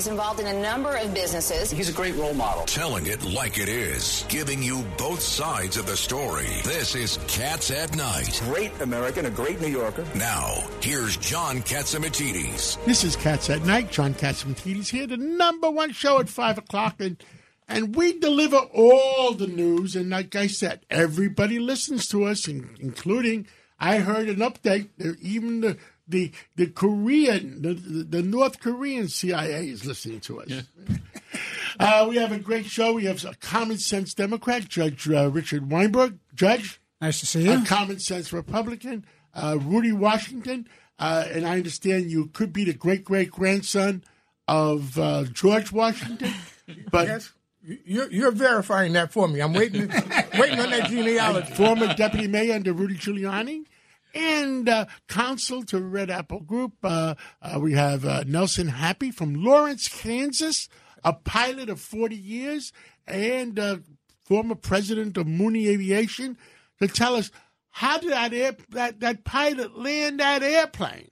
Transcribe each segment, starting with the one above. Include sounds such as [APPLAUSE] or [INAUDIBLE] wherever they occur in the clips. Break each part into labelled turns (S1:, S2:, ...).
S1: He's involved in a number of businesses.
S2: He's a great role model.
S3: Telling it like it is, giving you both sides of the story. This is Cats at Night.
S2: Great American, a great New Yorker.
S3: Now, here's John Catsimatidis.
S4: This is Cats at Night. John Catsimatidis here, the number one show at 5 o'clock. And, and we deliver all the news. And like I said, everybody listens to us, including, I heard an update, even the the the Korean, the, the North Korean CIA is listening to us. Yeah. [LAUGHS] uh, we have a great show. We have a common sense Democrat, Judge uh, Richard Weinberg. Judge,
S5: nice to see you.
S4: A common sense Republican, uh, Rudy Washington, uh, and I understand you could be the great great grandson of uh, George Washington, [LAUGHS] but.
S5: Yes. You're, you're verifying that for me. I'm waiting, [LAUGHS] waiting on that genealogy.
S4: Former deputy mayor under Rudy Giuliani and uh, counsel to Red Apple Group. Uh, uh, we have uh, Nelson Happy from Lawrence, Kansas, a pilot of 40 years and uh, former president of Mooney Aviation, to tell us how did that, air, that, that pilot land that airplane?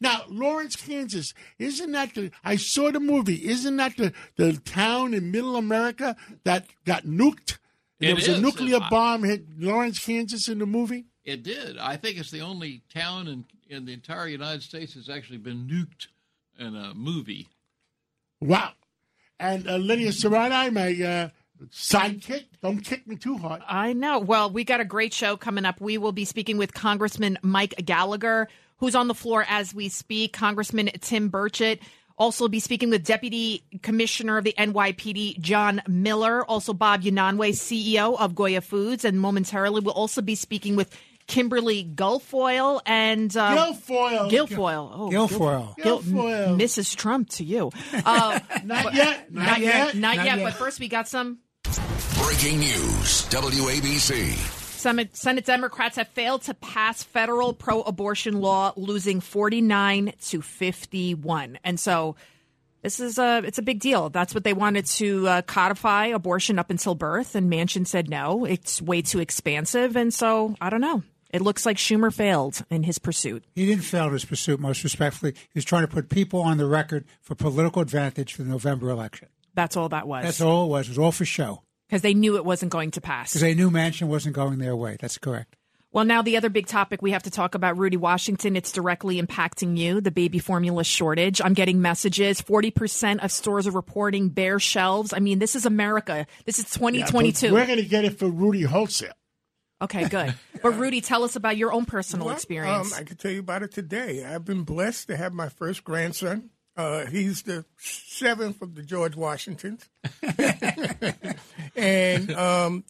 S4: Now, Lawrence, Kansas, isn't that the, I saw the movie, isn't that the, the town in middle America that got nuked? There was is. a nuclear bomb hit Lawrence, Kansas in the movie?
S6: It did. I think it's the only town in, in the entire United States that's actually been nuked in a movie.
S4: Wow. And uh, Lydia Serrani, my uh, sidekick, don't kick me too hard.
S7: I know. Well, we got a great show coming up. We will be speaking with Congressman Mike Gallagher, who's on the floor as we speak, Congressman Tim Burchett. Also, be speaking with Deputy Commissioner of the NYPD, John Miller. Also, Bob Unanue, CEO of Goya Foods. And momentarily, we'll also be speaking with Kimberly Guilfoyle and
S4: uh, Guilfoyle.
S7: Guilfoyle.
S5: Oh, Guilfoyle.
S4: Gil- Guilfoyle.
S7: Mrs. Trump to you. Uh, [LAUGHS]
S4: not, but, yet.
S7: Not, not, yet. Not, not yet. yet. But first, we got some
S3: breaking news. WABC.
S7: Senate, Senate Democrats have failed to pass federal pro-abortion law, losing 49 to 51, and so this is a it's a big deal. That's what they wanted to uh, codify abortion up until birth, and Manchin said no, it's way too expansive, and so I don't know. It looks like Schumer failed in his pursuit.
S5: He didn't fail in his pursuit, most respectfully. He was trying to put people on the record for political advantage for the November election.
S7: That's all that was.
S5: That's all it was. It was all for show.
S7: Because they knew it wasn't going to pass.
S5: Because they knew Manchin wasn't going their way. That's correct.
S7: Well, now the other big topic we have to talk about, Rudy Washington, it's directly impacting you, the baby formula shortage. I'm getting messages. 40% of stores are reporting bare shelves. I mean, this is America. This is 2022.
S4: Yeah, we're going to get it for Rudy wholesale.
S7: Okay, good. [LAUGHS] But Rudy, tell us about your own personal well, experience.
S8: Um, I can tell you about it today. I've been blessed to have my first grandson. Uh, he's the seventh of the George Washingtons. [LAUGHS] and um,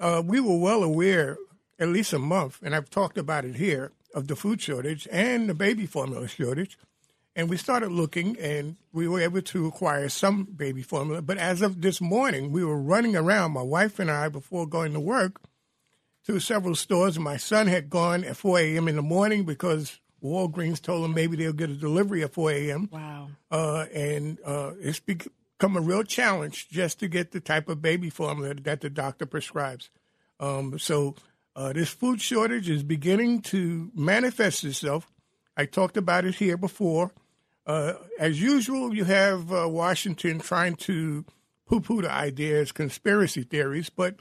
S8: uh, we were well aware at least a month, and I've talked about it here, of the food shortage and the baby formula shortage. And we started looking, and we were able to acquire some baby formula. But as of this morning, we were running around, my wife and I, before going to work, to several stores. My son had gone at 4 a.m. in the morning because Walgreens told him maybe they'll get a delivery at 4 a.m.
S7: Wow.
S8: Uh, and uh, it's become a real challenge just to get the type of baby formula that the doctor prescribes. Um, so uh, this food shortage is beginning to manifest itself. I talked about it here before. Uh, as usual, you have uh, Washington trying to poo poo the ideas, conspiracy theories, but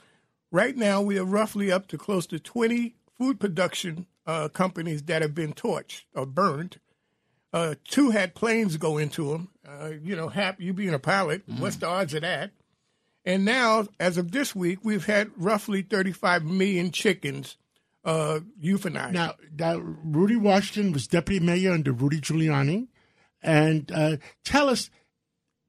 S8: right now we are roughly up to close to 20 food production uh, companies that have been torched or burned. Uh, two had planes go into them. Uh, you know, Hap, you being a pilot, mm. what's the odds of that? And now, as of this week, we've had roughly 35 million chickens uh, euthanized.
S4: Now, now, Rudy Washington was deputy mayor under Rudy Giuliani. And uh, tell us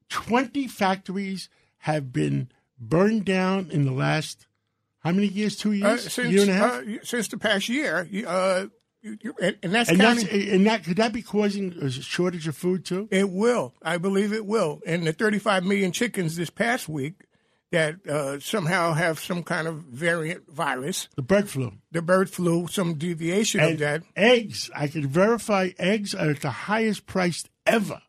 S4: 20 factories have been burned down in the last, how many years? Two years?
S8: Uh, since,
S4: year and a half?
S8: Uh, since the past year. Uh, and, and that's
S4: and,
S8: counting,
S4: that's, and that could that be causing a shortage of food too?
S8: It will. I believe it will. And the 35 million chickens this past week that uh, somehow have some kind of variant virus,
S4: The bird flu.
S8: the bird flu, some deviation of that.
S4: eggs, I can verify eggs are at the highest priced ever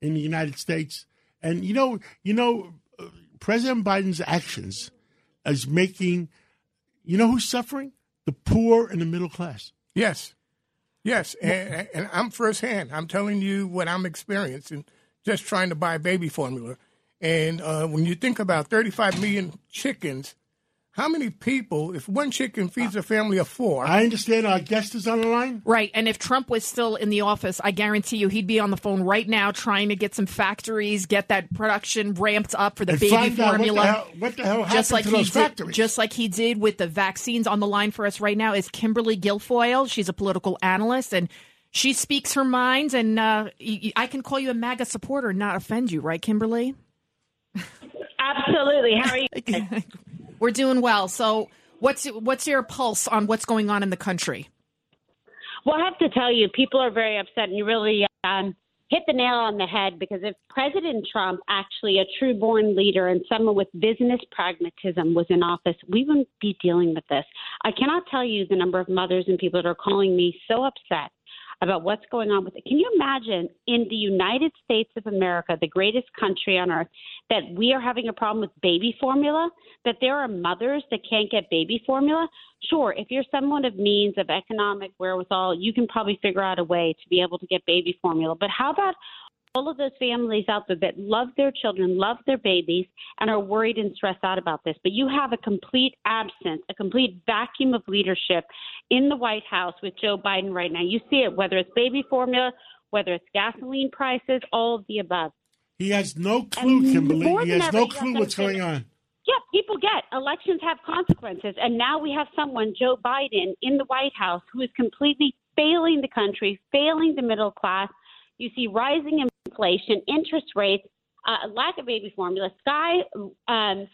S4: in the United States. And you know, you know, uh, President Biden's actions is making, you know, who's suffering? The poor and the middle class.
S8: Yes, yes, and, and I'm firsthand. I'm telling you what I'm experiencing, just trying to buy baby formula. And uh, when you think about 35 million chickens, how many people, if one chicken feeds a family of four,
S4: I understand our guest is on the line.
S7: Right. And if Trump was still in the office, I guarantee you he'd be on the phone right now trying to get some factories, get that production ramped up for the
S4: And
S7: baby
S4: find out what the
S7: formula.
S4: hell- what the hell happened
S7: just like
S4: to
S7: he
S4: those
S7: did,
S4: factories?
S7: Just like he did with the vaccines on the line for us right now is Kimberly Guilfoyle. She's a political analyst and she speaks her mind. And uh, y- y- I can call you a MAGA supporter and not offend you, right, Kimberly?
S9: Absolutely. How are you? [LAUGHS]
S7: We're doing well. So, what's what's your pulse on what's going on in the country?
S9: Well, I have to tell you, people are very upset, and you really um, hit the nail on the head because if President Trump, actually a true born leader and someone with business pragmatism, was in office, we wouldn't be dealing with this. I cannot tell you the number of mothers and people that are calling me so upset about what's going on with it. Can you imagine in the United States of America, the greatest country on earth, that we are having a problem with baby formula? That there are mothers that can't get baby formula? Sure, if you're someone of means, of economic wherewithal, you can probably figure out a way to be able to get baby formula. But how about all of those families out there that love their children, love their babies, and are worried and stressed out about this. But you have a complete absence, a complete vacuum of leadership in the White House with Joe Biden right now. You see it, whether it's baby formula, whether it's gasoline prices, all of the above.
S4: He has no clue, Kimberly. He has
S9: ever,
S4: no clue what's going on.
S9: Yeah, people get elections have consequences, and now we have someone, Joe Biden, in the White House who is completely failing the country, failing the middle class. You see rising inflation, interest rates, uh, lack of baby formula, sky um,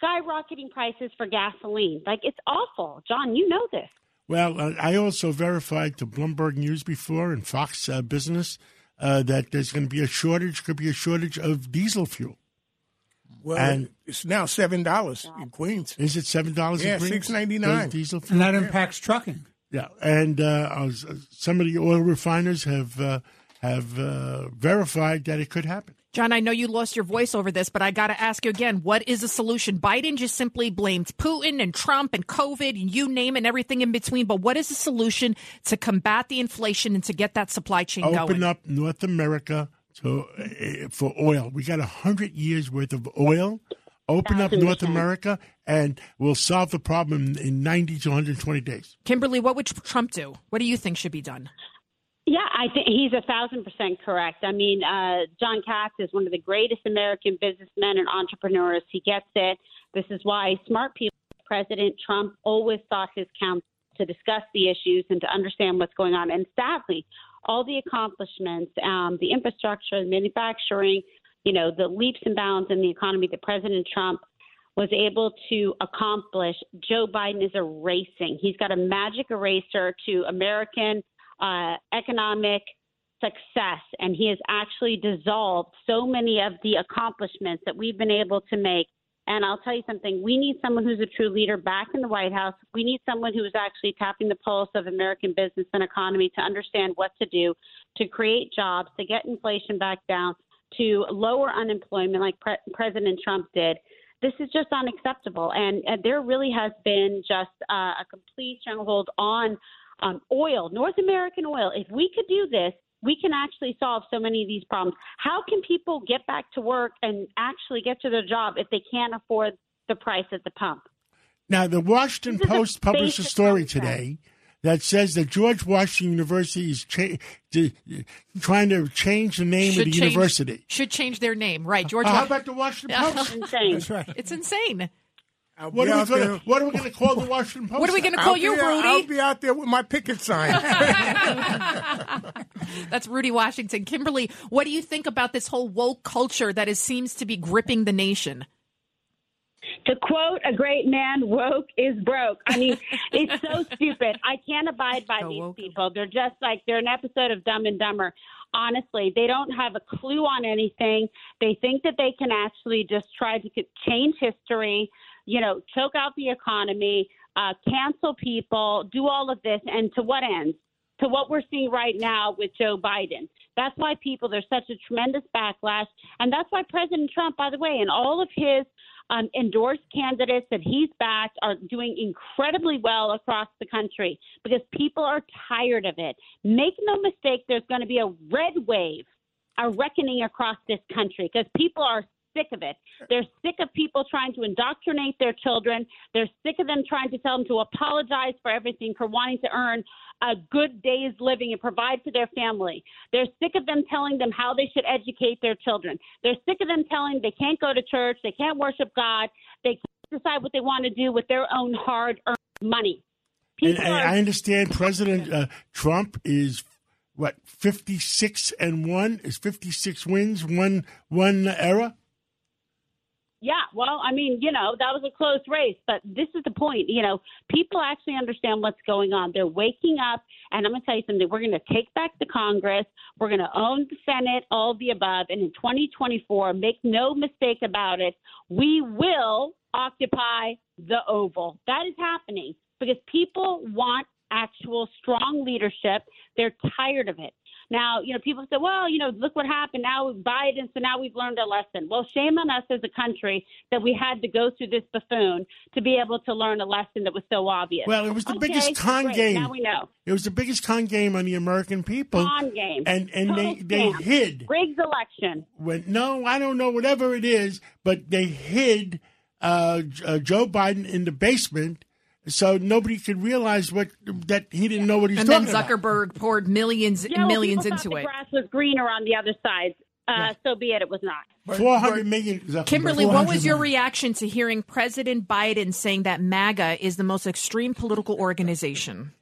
S9: skyrocketing prices for gasoline. Like it's awful, John. You know this.
S4: Well, uh, I also verified to Bloomberg News before and Fox uh, Business uh, that there's going to be a shortage, could be a shortage of diesel fuel.
S8: well,
S4: and-
S8: it's now seven dollars in Queens.
S4: Is it seven dollars?
S8: Yeah,
S4: in Queens?
S8: $6.99.
S4: Diesel
S5: And that impacts trucking.
S4: Yeah, and uh, uh, some of the oil refiners have uh, have uh, verified that it could happen.
S7: John, I know you lost your voice over this, but I got to ask you again what is the solution? Biden just simply blamed Putin and Trump and COVID and you name it and everything in between. But what is the solution to combat the inflation and to get that supply chain
S4: Open
S7: going?
S4: Open up North America to uh, for oil. We got a hundred years worth of oil. Open up North. America, and we'll solve the problem in ninety to one hundred twenty days.
S7: Kimberly, what would Trump do? What do you think should be done?
S9: Yeah, I think he's a thousand percent correct. I mean, uh, John Cats is one of the greatest American businessmen and entrepreneurs. He gets it. This is why smart people, President Trump, always sought his counsel to discuss the issues and to understand what's going on. And sadly, all the accomplishments, um, the infrastructure, the manufacturing, you know, the leaps and bounds in the economy that President Trump was able to accomplish, Joe Biden is erasing. He's got a magic eraser to American uh, economic success, and he has actually dissolved so many of the accomplishments that we've been able to make. And I'll tell you something we need someone who's a true leader back in the White House. We need someone who is actually tapping the pulse of American business and economy to understand what to do to create jobs, to get inflation back down, to lower unemployment like Pre- President Trump did. This is just unacceptable. And, and there really has been just uh, a complete stranglehold on um, oil, North American oil. If we could do this, we can actually solve so many of these problems. How can people get back to work and actually get to their job if they can't afford the price at the pump?
S4: Now, the Washington
S9: This is a
S4: Post published a story
S9: concept.
S4: today that says that George Washington University is cha- to, trying to change the name
S7: Should
S4: of the
S7: change-
S4: university.
S7: Should change their name, right? George.
S4: Uh, how about the Washington Post?
S9: Insane.
S5: That's right.
S7: it's insane.
S8: I'll
S4: What are, we gonna, what are we going to call the Washington Post?
S7: What are we going to
S8: I'll
S7: call
S8: be
S7: you,
S8: out-
S7: Rudy?
S8: I'll be out there with my picket sign. [LAUGHS]
S7: That's Rudy Washington. Kimberly, what do you think about this whole woke culture that is, seems to be gripping the nation?
S9: To quote a great man, woke is broke. I mean, [LAUGHS] it's so stupid. I can't abide by
S7: So
S9: these
S7: woke.
S9: people. They're just like they're an episode of Dumb and Dumber. Honestly, they don't have a clue on anything. They think that they can actually just try to change history, you know, choke out the economy, uh, cancel people, do all of this, and to what end? To what we're seeing right now with Joe Biden. That's why people, there's such a tremendous backlash. And that's why President Trump, by the way, and all of his um, endorsed candidates that he's backed are doing incredibly well across the country because people are tired of it. Make no mistake, there's going to be a red wave, a reckoning across this country because people are sick of it. They're sick of people trying to indoctrinate their children. They're sick of them trying to tell them to apologize for everything, for wanting to earn a good day's living and provide for their family. They're sick of them telling them how they should educate their children. They're sick of them telling they can't go to church, they can't worship God, they can't decide what they want to do with their own hard earned money.
S4: And, and I understand President uh, Trump is what fifty six and one is fifty six wins one one era.
S9: Yeah, well, I mean, you know, that was a close race, but this is the point. You know, people actually understand what's going on. They're waking up, and I'm going to tell you something. We're going to take back the Congress. We're going to own the Senate, all the above. And in 2024, make no mistake about it, we will occupy the Oval. That is happening because people want actual strong leadership. They're tired of it. Now, you know, people say, well, you know, look what happened now Biden, so now we've learned a lesson. Well, shame on us as a country that we had to go through this buffoon to be able to learn a lesson that was so obvious.
S4: Well, it was the
S9: okay,
S4: biggest con
S9: great,
S4: game.
S9: Now we know.
S4: It was the biggest con game on the American people.
S9: Con game.
S4: And and
S9: Total
S4: they they
S9: scam.
S4: hid
S9: Rigged election.
S4: when no, I don't know whatever it is, but they hid uh, uh, Joe Biden in the basement. So nobody could realize what that he didn't know what he's
S7: and then
S4: talking about.
S7: Zuckerberg poured millions
S9: Yeah, well,
S7: millions
S9: people
S7: into
S9: thought
S7: it.
S9: The grass was greener on the other side. Uh, So be it. It was not.
S4: Four hundred million. Zuckerberg.
S7: Kimberly, what was your
S4: million.
S7: reaction to hearing President Biden saying that MAGA is the most extreme political organization?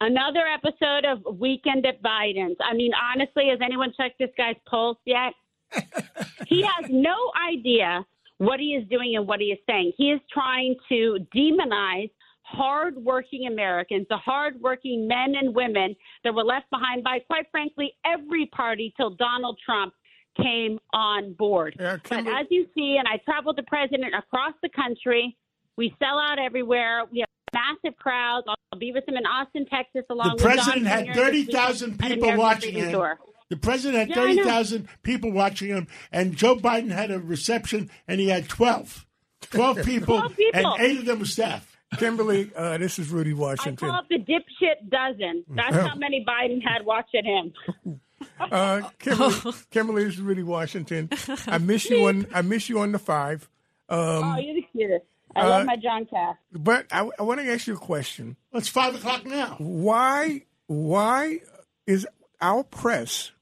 S9: Another episode of Weekend at Biden's. I mean, honestly, has anyone checked this guy's pulse yet? [LAUGHS] he has no idea what he is doing and what he is saying. He is trying to demonize hardworking Americans, the hardworking men and women that were left behind by, quite frankly, every party till Donald Trump came on board.
S8: Yeah,
S9: but
S8: Kimberly-
S9: as you see, and I traveled the president across the country, we sell out everywhere. We massive crowds. I'll be with him in Austin, Texas, along
S4: The
S9: with Don
S4: president had
S9: Jr.
S4: thirty
S9: this
S4: thousand
S9: weekend at
S4: people watching him.
S9: Tour.
S4: The president had
S9: Yeah,
S4: thirty thousand people watching him, and Joe Biden had a reception, and he had 12. 12 [LAUGHS] people,
S9: 12 people.
S4: and eight of them were staff.
S8: Kimberly, uh, this is Rudy
S9: I
S8: Washington.
S9: call it the dipshit dozen. That's how many Biden had watching him. [LAUGHS]
S8: Uh, Kimberly, [LAUGHS] Kimberly, this is Rudy Washington. I miss you on I miss you on the five. Um,
S9: oh, you're the cutest. I
S8: uh,
S9: love my John Cass.
S8: but I, I want to ask you a question.
S4: Well, it's five o'clock now.
S8: Why why is our press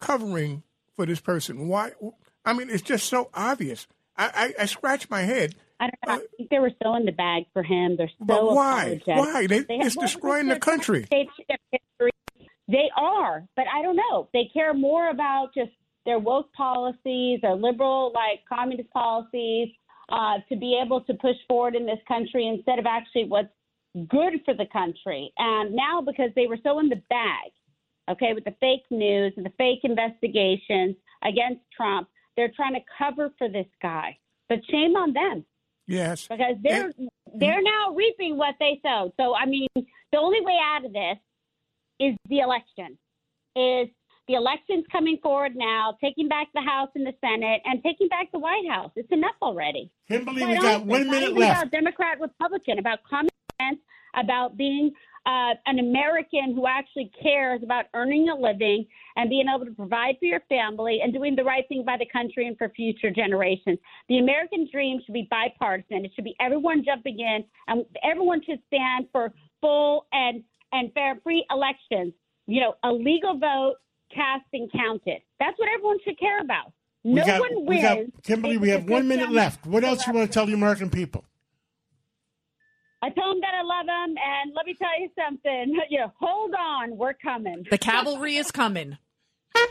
S8: covering for this person? Why? I mean, it's just so obvious. I, I, I scratch my head.
S9: I don't know. I think they were so in the bag for him. They're so
S8: But why?
S9: apologetic.
S8: Why? They-
S9: have-
S8: it's
S9: well,
S8: destroying the country.
S9: They, they are, but I don't know. They care more about just their woke policies, their liberal, like communist policies, uh, to be able to push forward in this country instead of actually what's good for the country. And now, because they were so in the bag, okay, with the fake news and the fake investigations against Trump, they're trying to cover for this guy. But shame on them
S8: Yes.
S9: because they're they're now reaping what they sowed. So I mean, the only way out of this is the election. Is the elections coming forward now, taking back the House and the Senate, and taking back the White House? It's enough already.
S4: Kimberly, we got one minute left.
S9: About Democrat, Republican, about common sense, about being uh, an American who actually cares about earning a living and being able to provide for your family and doing the right thing by the country and for future generations. The American dream should be bipartisan. It should be everyone jumping in, and everyone should stand for full and and fair, free elections. You know, a legal vote cast and counted. That's what everyone should care about.
S4: We
S9: No
S4: got,
S9: one
S4: we
S9: wins.
S4: got, Kimberly, we have one minute left. What else you want to tell the American people?
S9: I tell them that I love them, and let me tell you something. [LAUGHS] You know, hold on, we're coming.
S7: The cavalry is coming.
S4: wait,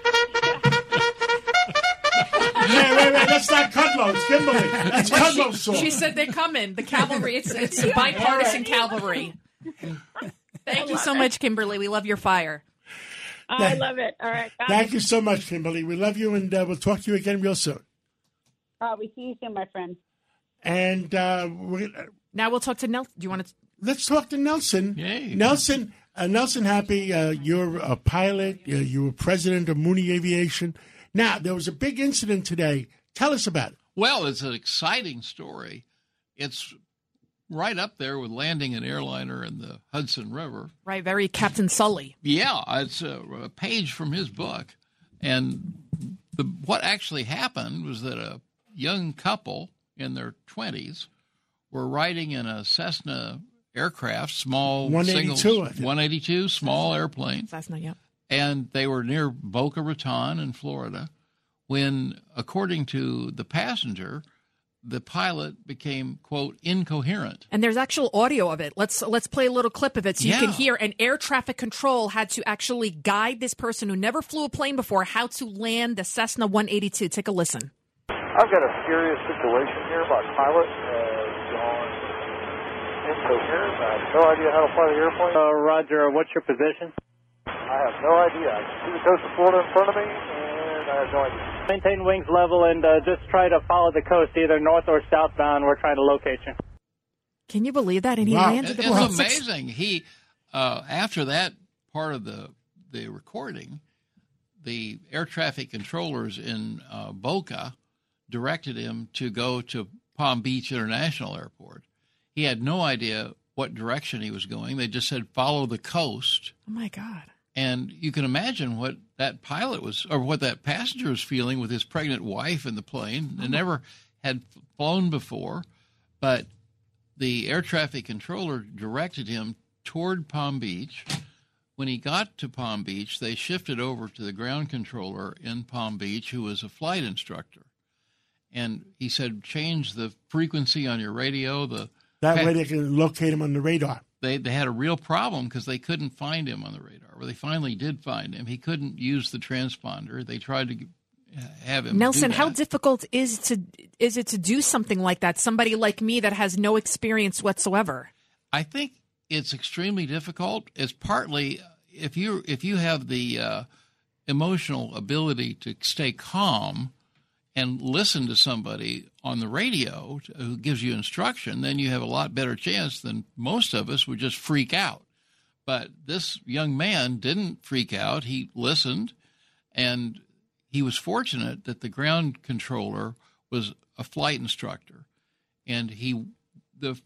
S4: wait, wait. That's not Kudlow. It's Kimberly. That's Kudlow's song.
S7: She said they're coming. The cavalry. It's it's [LAUGHS] bipartisan cavalry. Thank you so much, Kimberly. We love your fire. [LAUGHS]
S9: I love it. All right. Bye.
S4: Thank you so much, Kimberly. We love you, and uh, we'll talk to you again real soon.
S9: Uh, we see you soon, my friend.
S4: And uh, we're,
S7: Now we'll talk to Nelson. Do you want to?
S4: let's talk to Nelson.
S6: Yay.
S4: Nelson, uh, Nelson Happy, uh, you're a pilot. Uh, you were president of Mooney Aviation. Now, there was a big incident today. Tell us about it.
S6: Well, it's an exciting story. It's right up there with landing an airliner in the Hudson River.
S7: Right, very Captain Sully.
S6: Yeah, it's a, a page from his book. And the, what actually happened was that a young couple in their 20s were riding in a Cessna aircraft, small
S4: 182,
S6: single, 182 small airplane.
S7: That's not yet.
S6: and they were near Boca Raton in Florida when, according to the passenger, the pilot became quote incoherent.
S7: And there's actual audio of it. Let's let's play a little clip of it so you can hear. And air traffic control had to actually guide this person who never flew a plane before how to land the Cessna 182. Take a listen.
S10: I've got a serious situation here. My pilot has gone incoherent. I have no idea how to fly the airplane.
S11: Uh, Roger, what's your position?
S10: I have no idea. I can see the coast of Florida in front of me, and I have no idea.
S11: Maintain wings level and uh, just try to follow the coast, either north or southbound. We're trying to locate you.
S7: Can you believe that? And he
S4: Wow.
S7: landed
S6: It-
S7: the
S6: It's amazing. He uh, after that part of the the recording, the air traffic controllers in uh, Boca directed him to go to Palm Beach International Airport. He had no idea what direction he was going. They just said follow the coast.
S7: Oh my God.
S6: And you can imagine what that pilot was, or what that passenger was feeling with his pregnant wife in the plane. They mm-hmm. never had flown before, but the air traffic controller directed him toward Palm Beach. When he got to Palm Beach, they shifted over to the ground controller in Palm Beach, who was a flight instructor. And he said, change the frequency on your radio. The
S4: That way they can locate him on the radar.
S6: They they had a real problem because they couldn't find him on the radar. Well, they finally did find him. He couldn't use the transponder. They tried to have him.
S7: Nelson, how difficult is to is it to do something like that? Somebody like me that has no experience whatsoever.
S6: I think it's extremely difficult. It's partly if you if you have the uh, emotional ability to stay calm and listen to somebody on the radio who gives you instruction, then you have a lot better chance than most of us would just freak out. But this young man didn't freak out. He listened, and he was fortunate that the ground controller was a flight instructor, and he the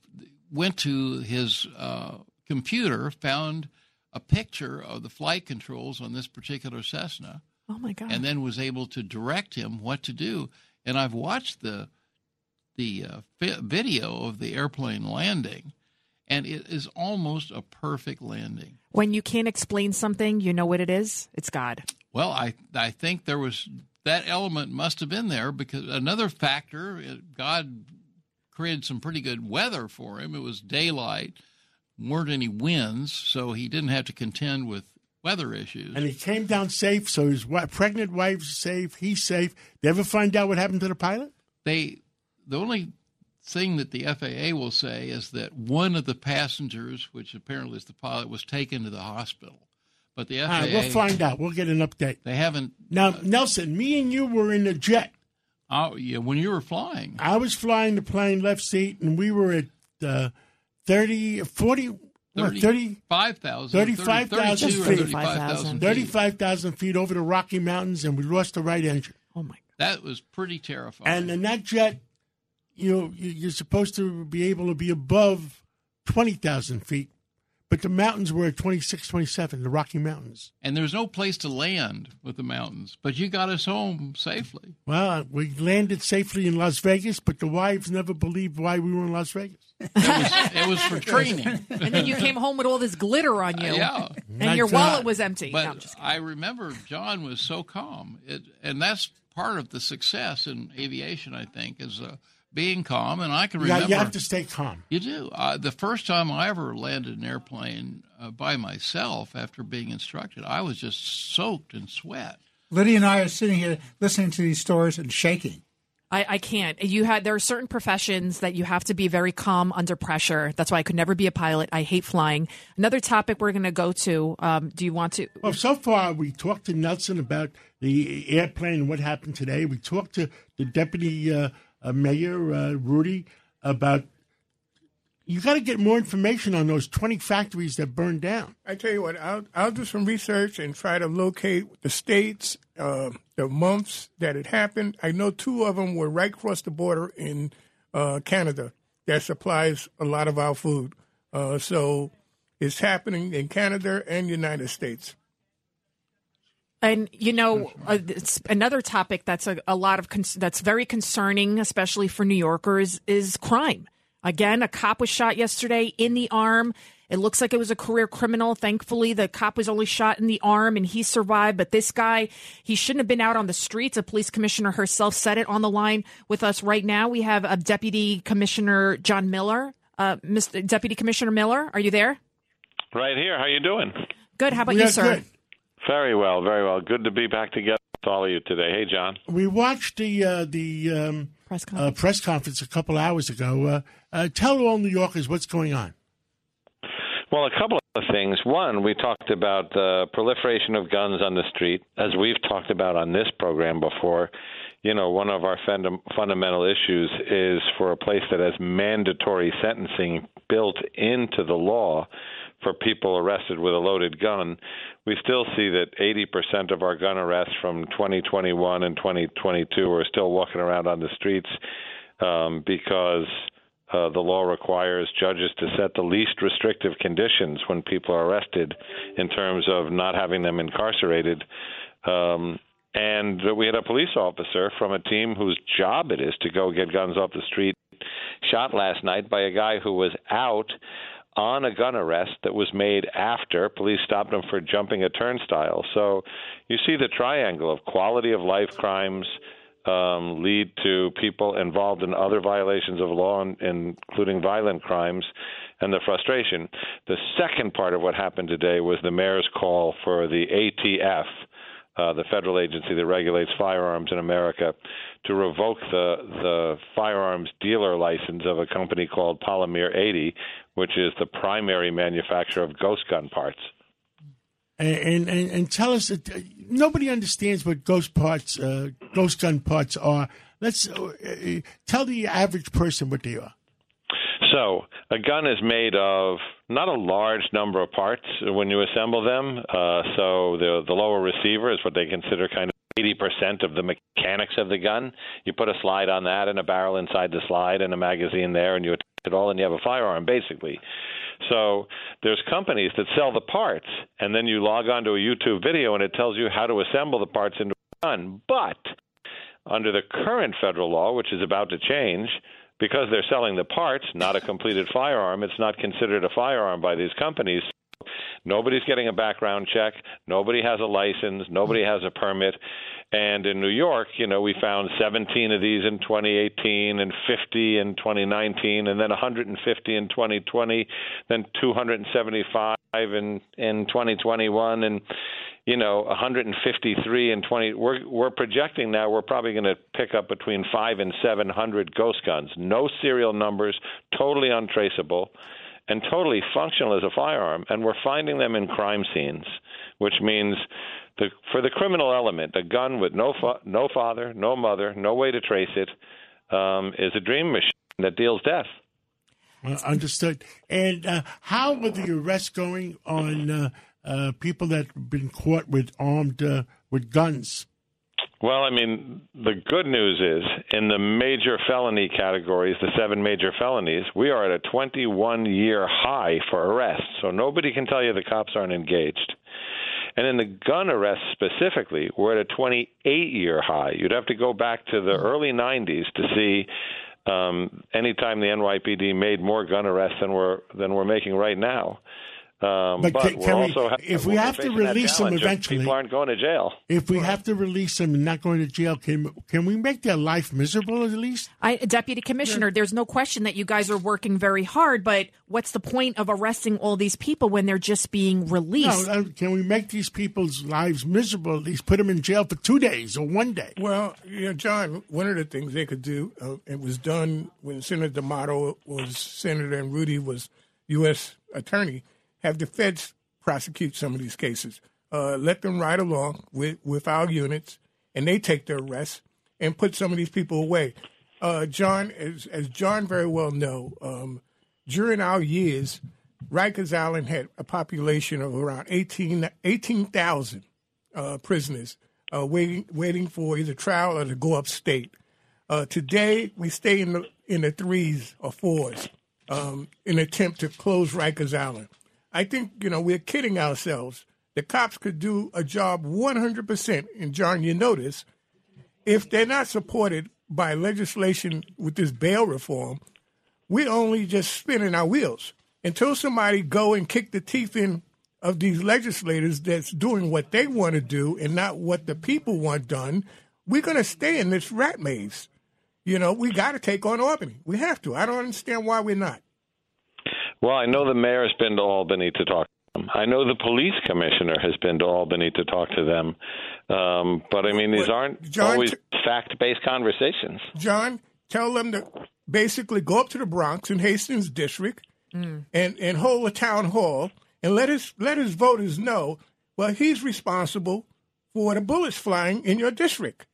S6: went to his uh, computer, found a picture of the flight controls on this particular Cessna,
S7: Oh my God.
S6: and then was able to direct him what to do. And I've watched the the uh, video of the airplane landing, and it is almost a perfect landing.
S7: when you can't explain something, you know what it is? It's God.
S6: Well, I I think there was that element must have been there because another factor, God created some pretty good weather for him. It was daylight, weren't any winds, so he didn't have to contend with weather issues.
S4: And he came down safe, so his wi- pregnant wife's safe. He's safe. They ever find out what happened to the pilot?
S6: they the only thing that the FAA will say is that one of the passengers, which apparently is the pilot, was taken to the hospital. But the FAA,
S4: right, we'll find out. We'll get an update.
S6: they haven't.
S4: Now, Nelson, me and you were in the jet.
S6: Oh, yeah, when you were flying,
S4: I was flying the plane left seat, and we were at uh, 30, 40, what, 30,
S6: 35,000,
S4: 35,000
S6: 32 or
S4: feet.
S6: 35,000 feet.
S4: over the Rocky Mountains, and we lost the right engine.
S7: Oh my
S6: That was pretty terrifying.
S4: And in that jet, you know, you're supposed to be able to be above 20,000 feet, but the mountains were at 26, 27, the Rocky Mountains.
S6: and there was no place to land with the mountains, but you got us home safely.
S4: Well, we landed safely in Las Vegas, but the wives never believed why we were in Las Vegas.
S6: It was, it was for training.
S7: And then you came home with all this glitter on you.
S6: Yeah.
S7: And your
S4: My God.
S7: wallet was empty. No, I'm
S6: But
S7: just
S6: I remember John was so calm, it, and that's part of the success in aviation. I think is uh, being calm, and I can
S4: You, got-
S6: remember.
S4: you have to stay calm.
S6: You do. Uh, the first time I ever landed an airplane uh, by myself after being instructed, I was just soaked in sweat.
S5: Lydia and I are sitting here listening to these stories and shaking.
S7: I, I can't. You had there are certain professions that you have to be very calm under pressure. That's why I could never be a pilot. I hate flying. Another topic we're going to go to. Um, do you want to?
S4: Well, so far we talked to Nelson about the airplane and what happened today. We talked to the deputy uh, mayor uh, Rudy about. You got to get more information on those twenty factories that burned down.
S8: I tell you what, I'll I'll do some research and try to locate the states, uh, the months that it happened. I know two of them were right across the border in uh, Canada that supplies a lot of our food. Uh, so it's happening in Canada and United States.
S7: And you know, uh, it's another topic that's a, a lot of con- that's very concerning, especially for New Yorkers, is crime. Again, a cop was shot yesterday in the arm. It looks like it was a career criminal. Thankfully, the cop was only shot in the arm and he survived. But this guy, he shouldn't have been out on the streets. A police commissioner herself said it on the line with us right now. We have a Deputy Commissioner John Miller. Uh, Mr. Deputy Commissioner Miller, are you there?
S12: Right here. How you doing?
S7: Good. How about you, sir?
S4: Good.
S12: Very well, very well. Good to be back together with all of you today. Hey, John.
S4: We watched the uh, the um,
S7: press,
S4: conference. Uh, press conference a couple hours ago. Uh, uh, tell all New Yorkers what's going on.
S12: Well, a couple of things. One, we talked about the proliferation of guns on the street, as we've talked about on this program before. You know, one of our fund- fundamental issues is for a place that has mandatory sentencing built into the law for people arrested with a loaded gun, we still see that 80% of our gun arrests from 2021 and 2022 are still walking around on the streets um, because uh, the law requires judges to set the least restrictive conditions when people are arrested in terms of not having them incarcerated. Um, and we had a police officer from a team whose job it is to go get guns off the street shot last night by a guy who was out on a gun arrest that was made after police stopped him for jumping a turnstile. So you see the triangle of quality of life crimes um, lead to people involved in other violations of law, including violent crimes, and the frustration. The second part of what happened today was the mayor's call for the ATF. Uh, the federal agency that regulates firearms in America, to revoke the the firearms dealer license of a company called Polymer 80, which is the primary manufacturer of ghost gun parts.
S4: And and, and tell us that uh, nobody understands what ghost parts, uh, ghost gun parts are. Let's uh, uh, tell the average person what they are.
S12: So, a gun is made of not a large number of parts when you assemble them. Uh, so, the the lower receiver is what they consider kind of 80% of the mechanics of the gun. You put a slide on that and a barrel inside the slide and a magazine there, and you attach it all, and you have a firearm, basically. So there's companies that sell the parts, and then you log on to a YouTube video, and it tells you how to assemble the parts into a gun. But under the current federal law, which is about to change, because they're selling the parts, not a completed firearm, it's not considered a firearm by these companies. Nobody's getting a background check. Nobody has a license. Nobody has a permit. And in New York, you know, we found 17 of these in 2018 and 50 in 2019 and then 150 in 2020, then 275 in in 2021 and you know 153 in 20 we're we're projecting now we're probably going to pick up between 5 and 700 ghost guns. No serial numbers totally untraceable and totally functional as a firearm, and we're finding them in crime scenes, which means the, for the criminal element, a gun with no fa- no father, no mother, no way to trace it, um, is a dream machine that deals death.
S4: Understood. And uh, how were the arrests going on uh, uh people that have been caught with armed uh, with guns?
S12: Well, I mean, the good news is in the major felony categories, the seven major felonies, we are at a 21 year high for arrests. So nobody can tell you the cops aren't engaged. And in the gun arrests specifically, we're at a 28 year high. You'd have to go back to the early 90s to see um, anytime the NYPD made more gun arrests than we're than we're making right now. Um,
S4: But
S12: but
S4: can-
S12: we're
S4: can we-
S12: ha-
S4: if we have to release them eventually-
S12: people aren't going to jail.
S4: If we have to release them and not going to jail, can can we make their life miserable at least?
S7: I, Deputy Commissioner, there's no question that you guys are working very hard, but what's the point of arresting all these people when they're just being released?
S4: No, can we make these people's lives miserable? At least put them in jail for two days or one day.
S8: Well, you know, John, one of the things they could do, uh, it was done when Senator D'Amato was senator and Rudy was U.S. attorney, have the feds prosecute some of these cases. Uh, let them ride along with, with our units, and they take their arrests and put some of these people away. Uh, John, as, as John very well know, um, during our years, Rikers Island had a population of around 18 18,000 uh, prisoners uh, waiting waiting for either trial or to go upstate. Uh, today, we stay in the in the threes or fours um, in an attempt to close Rikers Island. I think you know we're kidding ourselves. The cops could do a job 100 percent. And John, you notice if they're not supported by legislation with this bail reform, we're only just spinning our wheels until somebody go and kick the teeth in of these legislators that's doing what they want to do and not what the people want done. We're going to stay in this rat maze. You know, we got to take on Albany. We have to. I don't understand why we're not.
S12: Well, I know the mayor has been to Albany to talk to them. I know the police commissioner has been to Albany to talk to them. Um, but I mean, these aren't
S8: John,
S12: always
S8: t-
S12: fact-based conversations.
S8: John, tell them to basically go up to the Bronx and Hastings District and, and hold a town hall and let his let his voters know well he's responsible for the bullets flying in your district.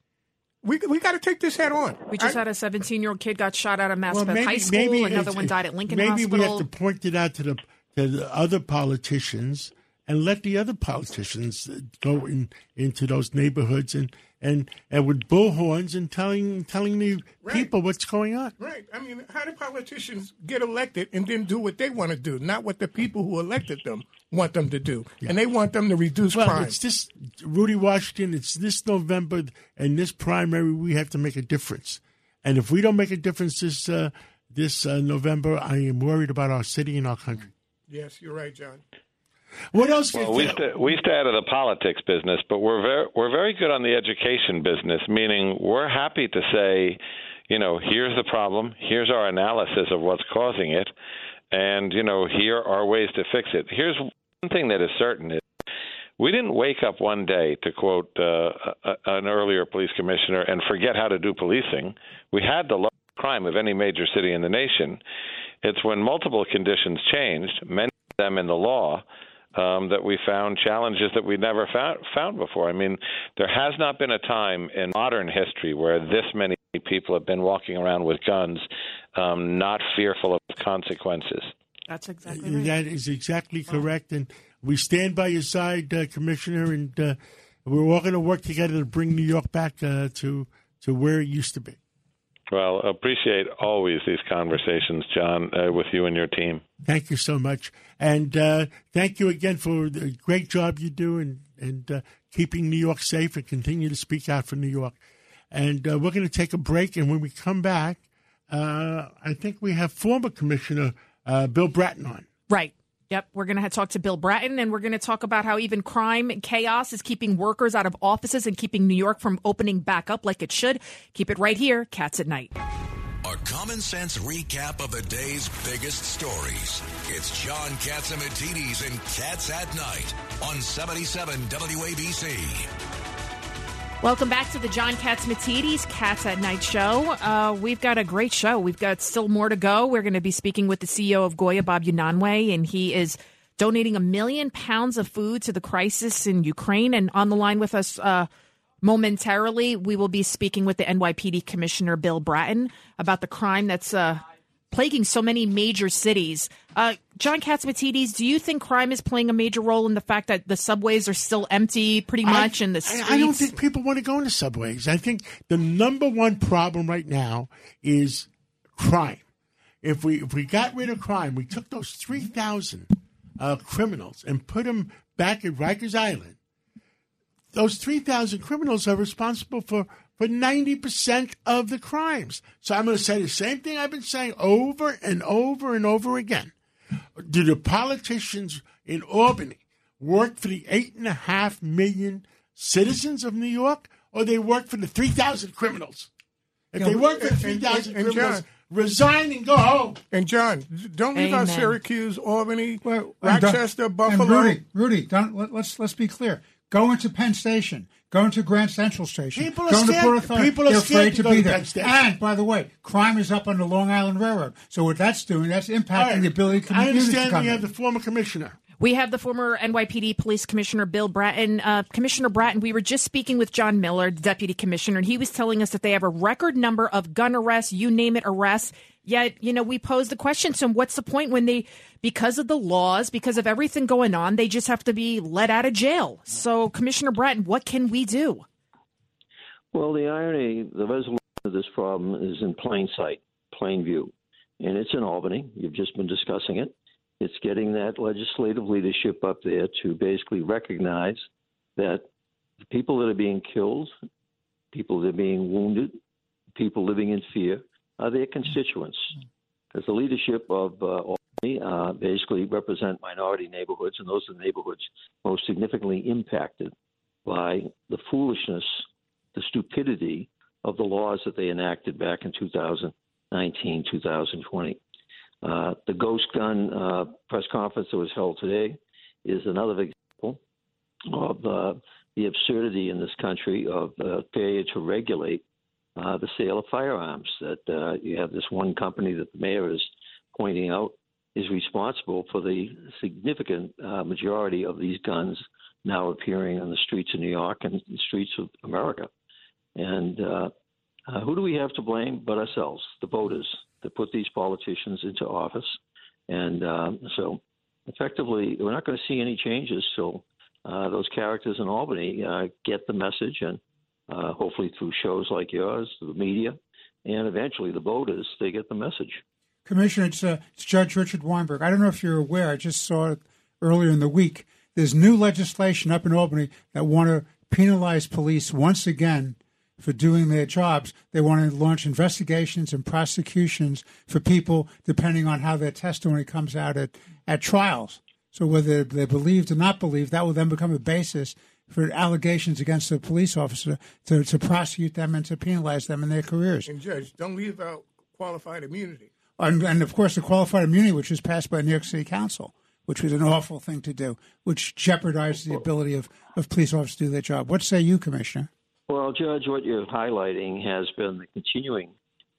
S8: We we got to take this head on.
S7: We just
S8: I-
S7: had a 17 year old kid got shot out of
S4: Well,
S7: Maspeth High School.
S4: maybe
S7: Another one died at Lincoln
S4: maybe
S7: Hospital.
S4: Maybe we have to point it out to the to the other politicians and let the other politicians go in into those neighborhoods and and and with bullhorns and telling telling the people what's going on.
S8: Right. I mean, how do politicians get elected and then do what they want to do, not what the people who elected them want them to do? And they want them to reduce
S4: Well,
S8: crime.
S4: it's this Rudy Washington. It's this November and this primary. We have to make a difference, and if we don't make a difference this uh, this uh, November, I am worried about our city and our country.
S8: Yes, you're right, John.
S4: What else?
S12: Well, we stay, we stay out of the politics business, but we're very we're very good on the education business. Meaning, we're happy to say, you know, here's the problem, here's our analysis of what's causing it, and you know, here are ways to fix it. Here's one thing that is certain: is we didn't wake up one day to quote uh, a, an earlier police commissioner and forget how to do policing. We had the lowest crime of any major city in the nation. It's when multiple conditions changed, many of them in the law, um, that we found challenges that we never found, found before. I mean, there has not been a time in modern history where this many people have been walking around with guns, um, not fearful of consequences.
S7: That's exactly right.
S4: That is exactly correct, and we stand by your side, uh, Commissioner, and uh, we're all going to work together to bring New York back uh, to to where it used to be.
S12: Well, appreciate always these conversations, John, uh, with you and your team.
S4: Thank you so much, and uh, thank you again for the great job you do and and uh, keeping New York safe and continue to speak out for New York. And uh, we're going to take a break, and when we come back, uh, I think we have former Commissioner uh, Bill Bratton on.
S7: Right. Yep. We're going to talk to Bill Bratton and we're going to talk about how even crime and chaos is keeping workers out of offices and keeping New York from opening back up like it should. Keep it right here, Cats at Night.
S3: A common sense recap of the day's biggest stories. It's John Catsimatidis and Cats at Night on 77 WABC.
S7: Welcome back to the John Catsimatidis Cats at Night show. Uh, we've got a great show. We've got still more to go. We're going to be speaking with the CEO of Goya, Bob Unanue, and he is donating a million pounds of food to the crisis in Ukraine. And on the line with us uh, momentarily, we will be speaking with the NYPD Commissioner Bill Bratton about the crime that's uh, plaguing so many major cities. Uh, John Catsimatidis, do you think crime is playing a major role in the fact that the subways are still empty pretty much
S4: I,
S7: and the
S4: I-
S7: streets?
S4: I don't think people want to go into subways. I think the number one problem right now is crime. If we if we got rid of crime, we took those three thousand uh, criminals and put them back at Rikers Island. Those three thousand criminals are responsible for for ninety percent of the crimes. So I'm going to say the same thing I've been saying over and over and over again. Do the politicians in Albany work for the eight and a half million citizens of New York, or they work for the three thousand criminals? If they work for the three
S8: And-
S4: thousand
S8: and- and
S4: criminals,
S8: John-
S4: resign and go home.
S8: And John, don't leave out Syracuse, Albany,
S5: And don't-
S8: Rochester,
S5: and
S8: Buffalo.
S5: Rudy, Rudy, don't, let, let's let's be clear. Go into Penn Station. Go to Grand Central Station.
S4: People are
S5: go into
S4: scared-
S5: Port Authority.
S4: people are
S5: They're
S4: scared
S5: afraid
S4: to
S5: to, be
S4: to
S5: there. And by the way, crime is up on the Long Island Railroad. So what that's doing, that's impacting
S4: right.
S5: the ability of
S4: I
S5: communities to
S4: understand we have the former commissioner.
S7: We have the former NYPD Police Commissioner Bill Bratton. Uh, commissioner Bratton, we were just speaking with John Miller, the Deputy Commissioner, and he was telling us that they have a record number of gun arrests, you name it, arrests. Yet, you know, we pose the question to him, what's the point when they, because of the laws, because of everything going on, they just have to be let out of jail? So, Commissioner Bratton, what can we do?
S13: Well, the irony, the resolution of this problem is in plain sight, plain view. And it's in Albany. You've just been discussing it. It's getting that legislative leadership up there to basically recognize that the people that are being killed, people that are being wounded, people living in fear are their constituents. Because the leadership of uh, Albany uh, basically represent minority neighborhoods, and those are the neighborhoods most significantly impacted by the foolishness the stupidity of the laws that they enacted back in 2019, 2020. Uh, the ghost gun uh, press conference that was held today is another example of uh, the absurdity in this country of uh, failure to regulate uh, the sale of firearms. That uh, you have this one company that the mayor is pointing out is responsible for the significant majority of these guns now appearing on the streets of New York and the streets of America. And who do we have to blame but ourselves, the voters, that put these politicians into office? And uh, so, effectively, we're not going to see any changes till uh, those characters in Albany uh, get the message, and uh, hopefully through shows like yours, the media, and eventually the voters, they get the message.
S5: Commissioner, it's, uh, it's Judge Richard Weinberg. I don't know if you're aware. I just saw it earlier in the week. There's new legislation up in Albany that want to penalize police once again for doing their jobs. They want to launch investigations and prosecutions for people depending on how their testimony comes out at, at trials. So whether they're believed or not believed, that will then become a basis for allegations against a police officer to, to prosecute them and to penalize them in their careers.
S8: And Judge, don't leave out qualified immunity.
S5: And, and of course, the qualified immunity, which was passed by New York City Council, which was an awful thing to do, which jeopardized the ability of, of police officers to do their job. What say you, Commissioner?
S13: Well, Judge, what you're highlighting has been the continuing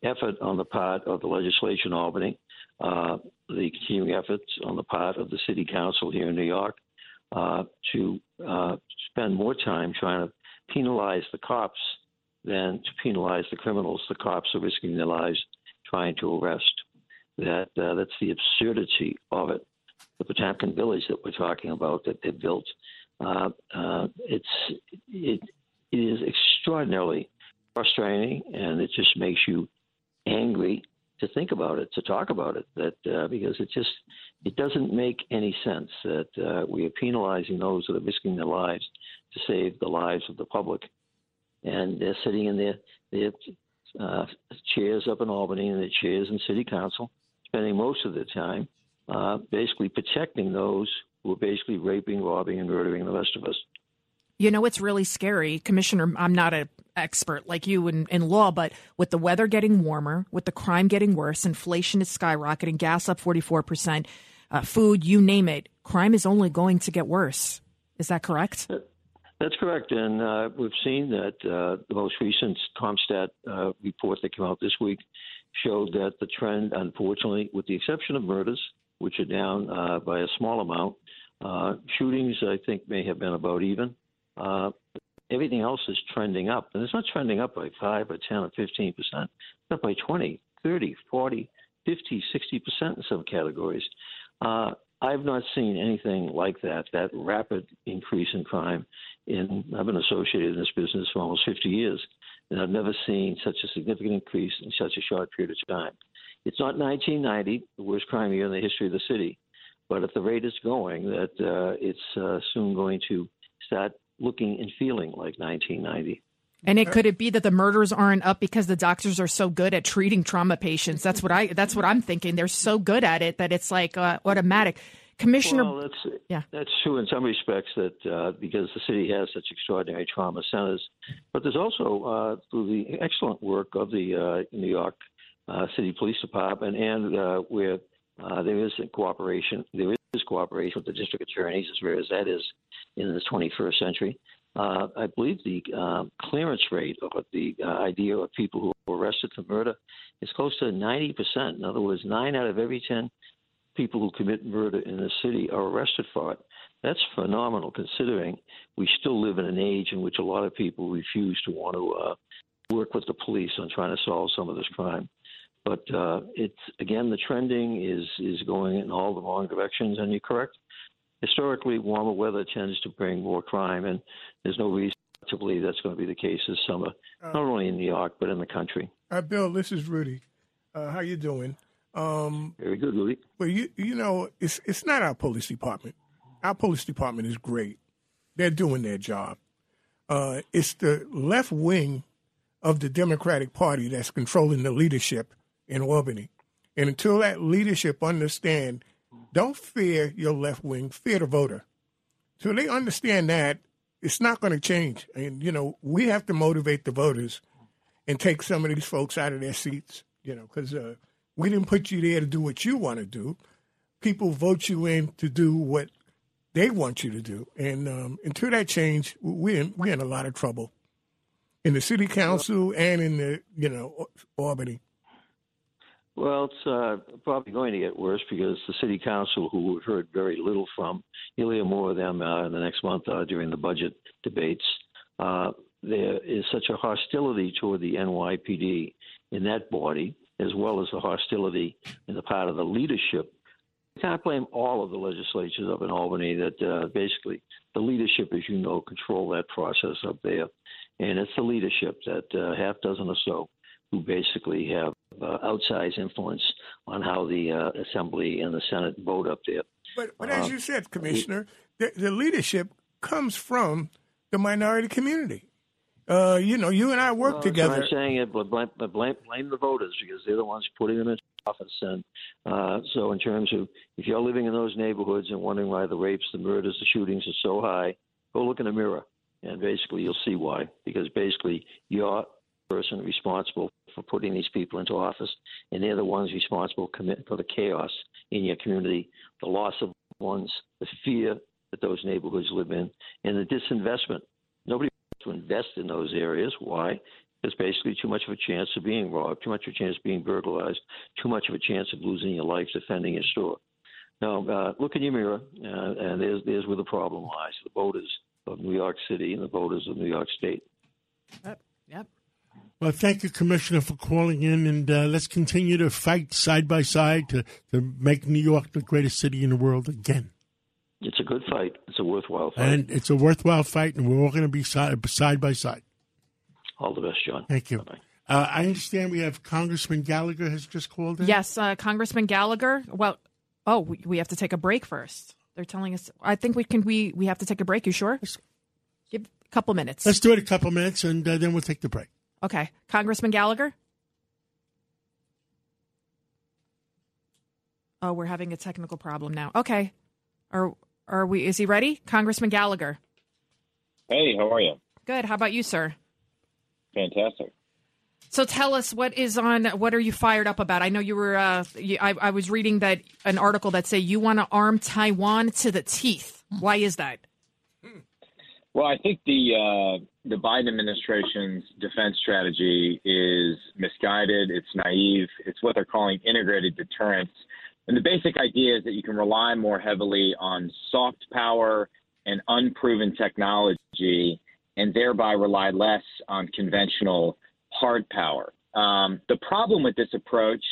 S13: effort on the part of the legislation in Albany, uh, the continuing efforts on the part of the City Council here in New York uh, to uh, spend more time trying to penalize the cops than to penalize the criminals. The cops are risking their lives trying to arrest. That uh, that's the absurdity of it. The Potemkin village that we're talking about that they built. Uh, uh, it's it, it is extraordinarily frustrating, and it just makes you angry to think about it, to talk about it. That uh, because it just it doesn't make any sense that uh, we are penalizing those that are risking their lives to save the lives of the public, and they're sitting in their their uh, chairs up in Albany and their chairs in City Council, spending most of their time uh, basically protecting those who are basically raping, robbing, and murdering the rest of us.
S7: You know, it's really scary, Commissioner. I'm not an expert like you in, in law, but with the weather getting warmer, with the crime getting worse, inflation is skyrocketing, gas up 44%, uh, food, you name it, crime is only going to get worse. Is that correct?
S13: That's correct, and uh, we've seen that uh, the most recent CompStat uh, report that came out this week showed that the trend, unfortunately, with the exception of murders, which are down uh, by a small amount, uh, shootings I think may have been about even. Uh, everything else is trending up, and it's not trending up by five or ten or fifteen percent. It's up by 20, 30, 40, 50, 60 percent in some categories. Uh, I've not seen anything like that, that rapid increase in crime. In I've been associated in this business for almost 50 years, and I've never seen such a significant increase in such a short period of time. It's not 1990, the worst crime year in the history of the city, but at the rate it's going, that uh, it's uh, soon going to start looking and feeling like 1990.
S7: And it could it be that the murders aren't up because the doctors are so good at treating trauma patients? That's what I that's what I'm thinking. They're so good at it that it's like uh, automatic. Commissioner.
S13: Well, that's
S7: yeah.
S13: that's true in some respects that uh, because the city has such extraordinary trauma centers, but there's also uh, through the excellent work of the uh, New York uh, City Police Department and uh, where uh, there is cooperation, there is cooperation with the district attorneys as rare as that is in the 21st century. Uh, I believe the uh, clearance rate of the uh, idea of people who are arrested for murder is close to 90%. In other words, nine out of every 10 people who commit murder in the city are arrested for it. That's phenomenal considering we still live in an age in which a lot of people refuse to want to uh, work with the police on trying to solve some of this crime. But uh, it's again the trending is is going in all the wrong directions, and you're correct. Historically, warmer weather tends to bring more crime, and there's no reason to believe that's going to be the case this summer, not only in New York but in the country.
S8: Uh, Bill, this is Rudy. Uh, how you doing? Um,
S13: Very good, Rudy.
S8: Well, you you know, it's it's not our police department. Our police department is great. They're doing their job. Uh, it's the left wing of the Democratic Party that's controlling the leadership in Albany. And until that leadership understand, don't fear your left wing, fear the voter. So they understand that it's not going to change. And you know, we have to motivate the voters and take some of these folks out of their seats. You know, because uh, we didn't put you there to do what you want to do. People vote you in to do what they want you to do, and um, until that change, we're in, we're in a lot of trouble in the city council and in the you know Albany.
S13: Well, it's uh, probably going to get worse because the city council, who we've heard very little from, you'll hear more of them uh, in the next month uh, during the budget debates. Uh, there is such a hostility toward the NYPD in that body, as well as the hostility in the part of the leadership. You can't blame all of the legislatures up in Albany that uh, basically the leadership, as you know, control that process up there. And it's the leadership that uh, half dozen or so who basically have uh, outsized influence on how the uh, Assembly and the Senate vote up there.
S8: But, but as you said, Commissioner, the, the leadership comes from the minority community. Uh, you know, you and I work
S13: well,
S8: together.
S13: I'm saying it, but blame, but blame, blame the voters because they're the ones putting them in office. And uh, so, in terms of if you're living in those neighborhoods and wondering why the rapes, the murders, the shootings are so high, go look in the mirror, and basically you'll see why. Because basically, you're person responsible for putting these people into office, and they're the ones responsible for the chaos in your community, the loss of ones, the fear that those neighborhoods live in, and the disinvestment. Nobody wants to invest in those areas. Why? There's basically too much of a chance of being robbed, too much of a chance of being burglarized, too much of a chance of losing your life defending your store. Now, uh, look in your mirror, uh, and there's, there's where the problem lies the voters of New York City and the voters of New York State.
S7: Yep. Yep.
S4: Well, thank you, Commissioner, for calling in, and uh, let's continue to fight side by side to, to make New York the greatest city in the world again.
S13: It's a good fight. It's a worthwhile fight.
S4: And it's a worthwhile fight, and we're all going to be side, side by side.
S13: All the best, John.
S4: Thank you. Uh, I understand we have Congressman Gallagher has just called in.
S7: Yes, uh, Congressman Gallagher. Well, oh, we, we have to take a break first. They're telling us. I think we can. We we have to take a break. You sure? Give a couple minutes.
S4: Let's do it a couple minutes, and uh, then we'll take the break.
S7: Okay, Congressman Gallagher. Oh, we're having a technical problem now. Okay, are are we? Is he ready, Congressman Gallagher?
S14: Hey, how are you?
S7: Good. How about you, sir?
S14: Fantastic.
S7: So tell us what is on. What are you fired up about? I know you were. Uh, you, I, I was reading that an article that say you want to arm Taiwan to the teeth. Why is that?
S14: Well, I think the uh, the Biden administration's defense strategy is misguided. It's naive. It's what they're calling integrated deterrence. And the basic idea is that you can rely more heavily on soft power and unproven technology, and thereby rely less on conventional hard power. Um, the problem with this approach,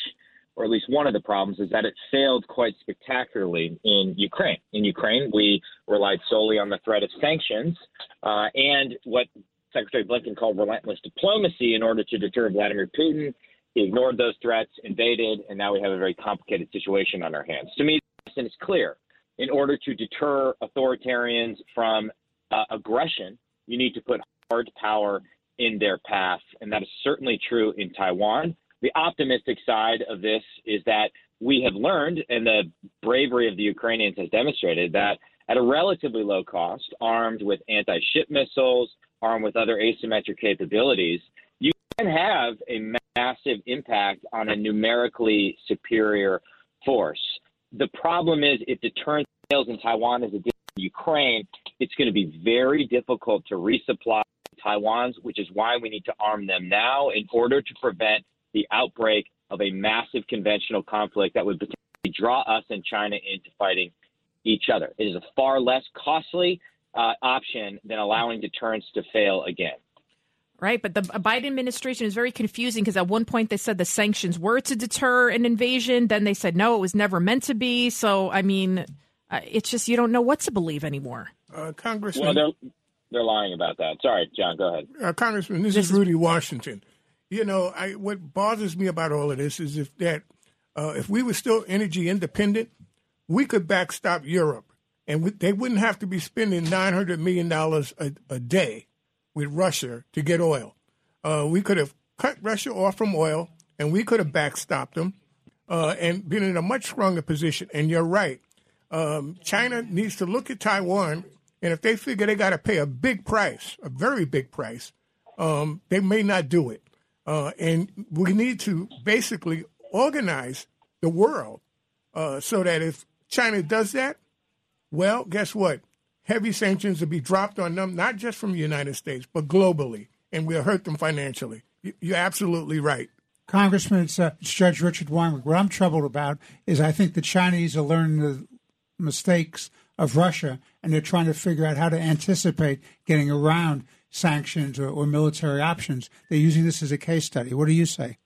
S14: or at least one of the problems, is that it failed quite spectacularly in Ukraine. In Ukraine, we relied solely on the threat of sanctions uh, and what Secretary Blinken called relentless diplomacy in order to deter Vladimir Putin. He ignored those threats, invaded, and now we have a very complicated situation on our hands. To me, the lesson is clear. In order to deter authoritarians from uh, aggression, you need to put hard power in their path, and that is certainly true in Taiwan. The optimistic side of this is that we have learned, and the bravery of the Ukrainians has demonstrated that at a relatively low cost, armed with anti ship missiles, armed with other asymmetric capabilities, you can have a massive impact on a numerically superior force. The problem is if deterrence fails in Taiwan as it did in Ukraine, it's going to be very difficult to resupply Taiwan's, which is why we need to arm them now in order to prevent the outbreak of a massive conventional conflict that would potentially draw us and China into fighting each other. It is a far less costly uh, option than allowing deterrence to fail again.
S7: Right, but the Biden administration is very confusing because at one point they said the sanctions were to deter an invasion. Then they said no, it was never meant to be. So, I mean, uh, it's just you don't know what to believe anymore.
S8: Uh, Congressman.
S14: Well, they're, they're lying about that. Sorry, John, go ahead.
S8: Uh, Congressman, this, this is Rudy Washington. You know, I, what bothers me about all of this is if that uh, if we were still energy independent, we could backstop Europe, and we, they wouldn't have to be spending nine hundred million dollars a day with Russia to get oil. Uh, we could have cut Russia off from oil, and we could have backstopped them uh, and been in a much stronger position. And you're right. Um, China needs to look at Taiwan, and if they figure they got to pay a big price, a very big price, um, they may not do it. Uh, and we need to basically organize the world uh, so that if China does that, well, guess what? heavy sanctions will be dropped on them, not just from the United States, but globally, and we'll hurt them financially. You're absolutely right.
S5: Congressman, it's, uh, it's Judge Richard Weinberg. What I'm troubled about is I think the Chinese are learning the mistakes of Russia, and they're trying to figure out how to anticipate getting around sanctions or, or military options. They're using this as a case study. What do you say?